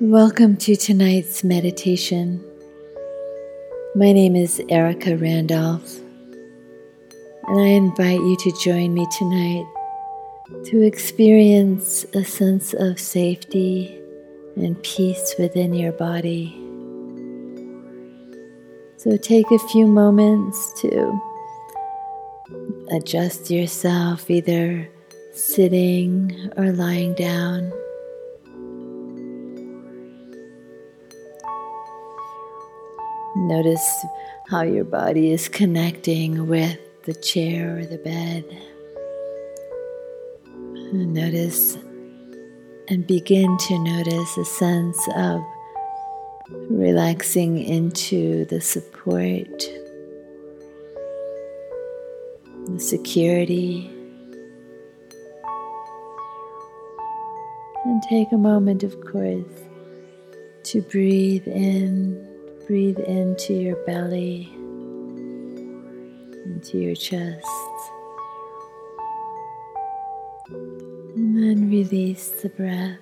Welcome to tonight's meditation. My name is Erica Randolph, and I invite you to join me tonight to experience a sense of safety and peace within your body. So take a few moments to adjust yourself, either sitting or lying down. Notice how your body is connecting with the chair or the bed. Notice and begin to notice a sense of relaxing into the support, the security. And take a moment, of course, to breathe in, breathe into your belly, into your chest. And then release the breath.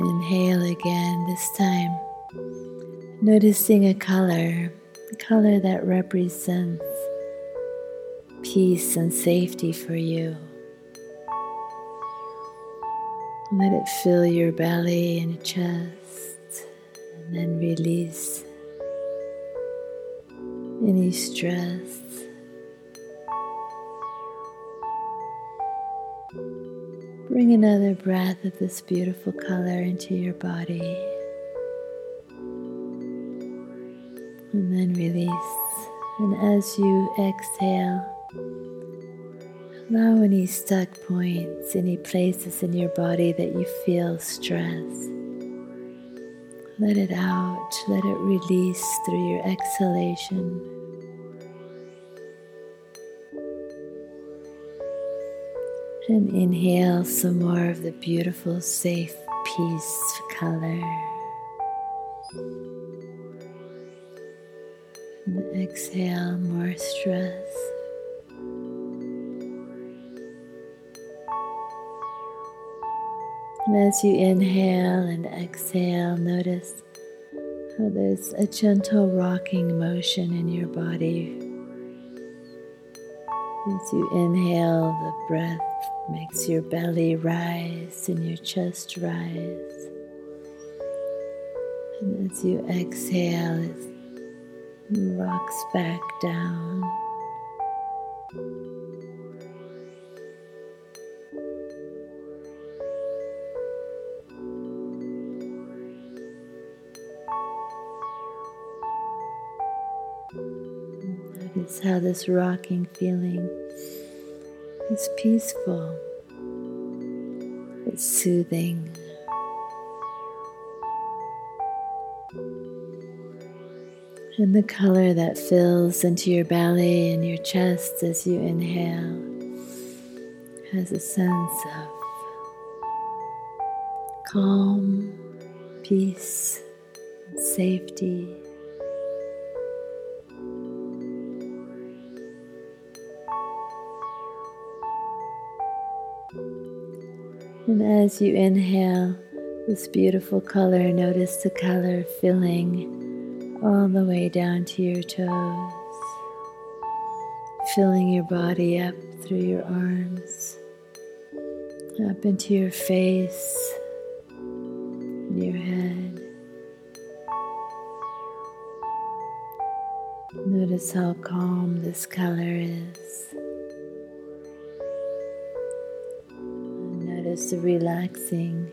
Inhale again, this time noticing a color, a color that represents peace and safety for you. Let it fill your belly and chest, and then release any stress. Bring another breath of this beautiful color into your body. And then release. And as you exhale, allow any stuck points, any places in your body that you feel stress. Let it out, let it release through your exhalation. And inhale some more of the beautiful, safe, peace color. And exhale more stress. And as you inhale and exhale, notice how there's a gentle rocking motion in your body. As you inhale, the breath makes your belly rise and your chest rise. And as you exhale, it rocks back down. Notice how this rocking feeling is peaceful, it's soothing. And the color that fills into your belly and your chest as you inhale has a sense of calm, peace, and safety. And as you inhale this beautiful color, notice the color filling all the way down to your toes, filling your body up through your arms, up into your face, your head. Notice how calm this color is. Notice the relaxing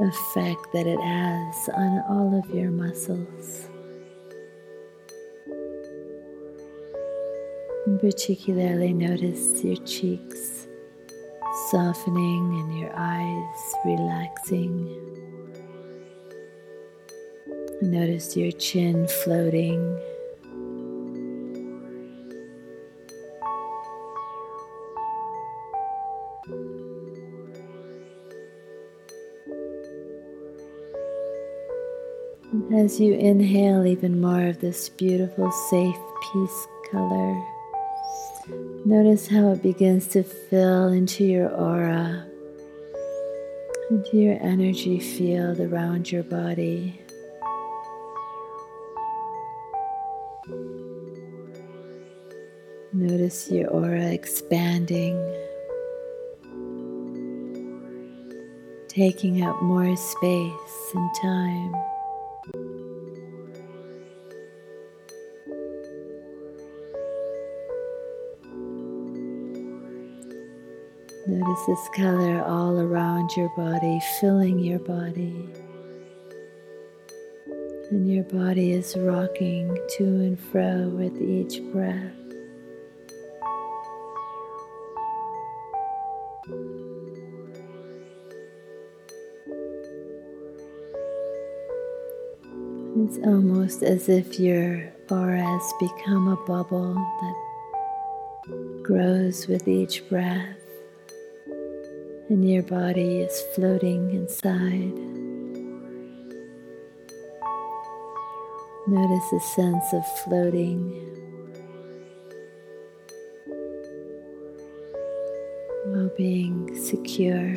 effect that it has on all of your muscles. And particularly notice your cheeks softening and your eyes relaxing. Notice your chin floating. As you inhale even more of this beautiful, safe peace color, Notice how it begins to fill into your aura, into your energy field around your body. Notice your aura expanding, taking up more space and time. Notice this color all around your body, filling your body. And your body is rocking to and fro with each breath. It's almost as if your aura has become a bubble that grows with each breath and your body is floating inside. Notice a sense of floating. While being secure.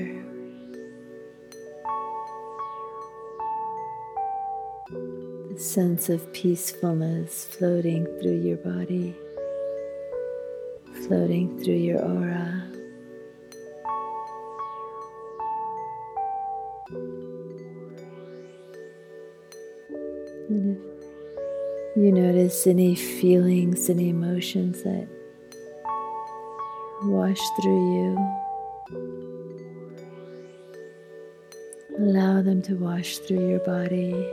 Sense of peacefulness floating through your body, floating through your aura. And if you notice any feelings and emotions that wash through you, allow them to wash through your body.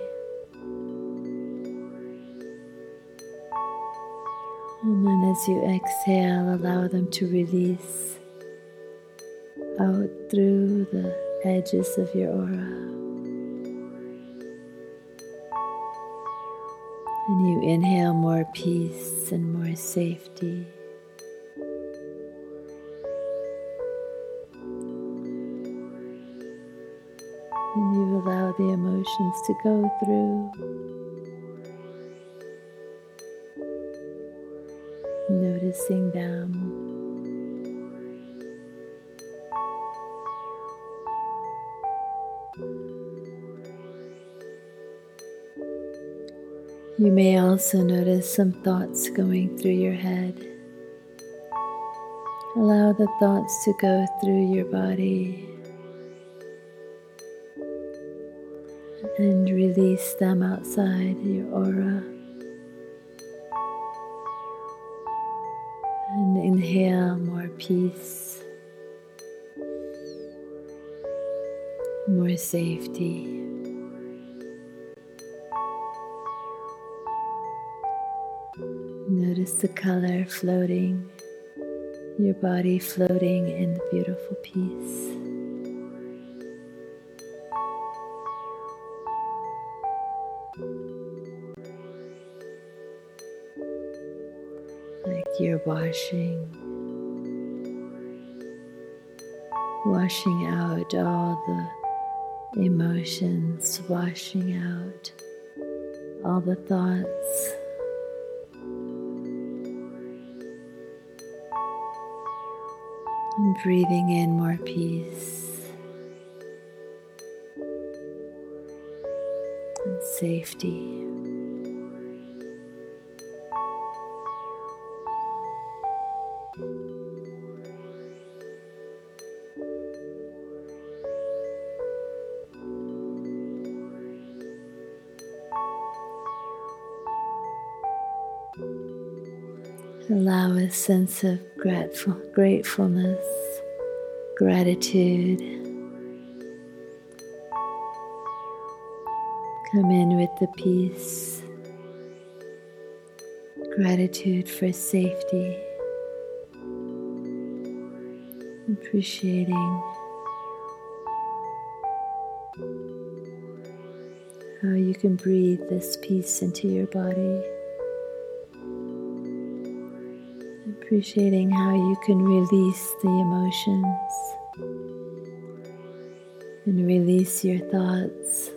As you exhale, allow them to release out through the edges of your aura. And you inhale more peace and more safety. And you allow the emotions to go through. Noticing them. You may also notice some thoughts going through your head. Allow the thoughts to go through your body and release them outside your aura. Peace, more safety. Notice the color floating, your body floating in the beautiful peace. Like you're washing, washing out all the emotions, washing out all the thoughts. And breathing in more peace and safety. Sense of grateful, gratefulness, gratitude. Come in with the peace, gratitude for safety, appreciating how you can breathe this peace into your body. appreciating how you can release the emotions and release your thoughts.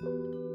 Música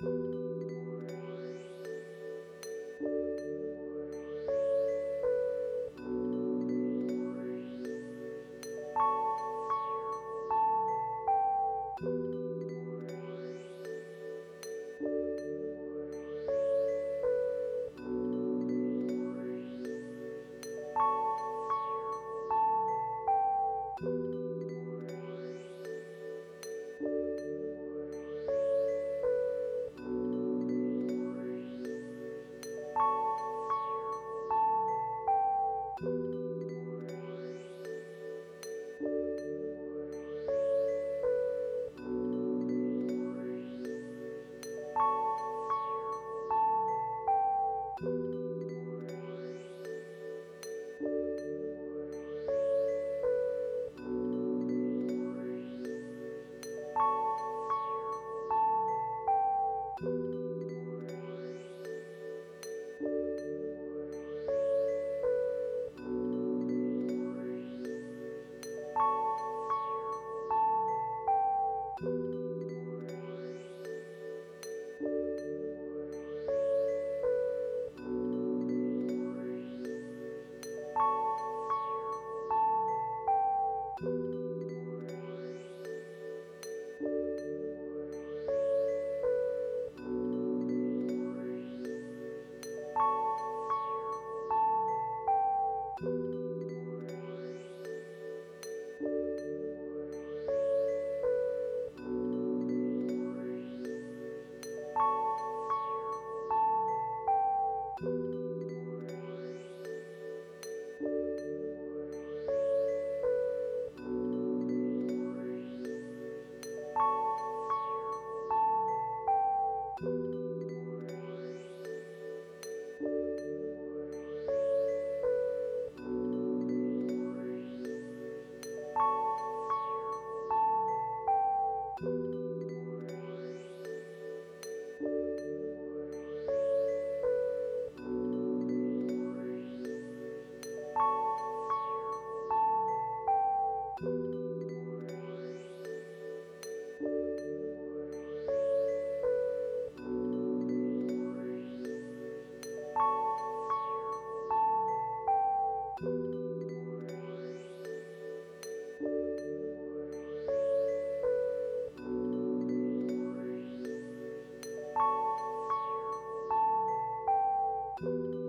Música Música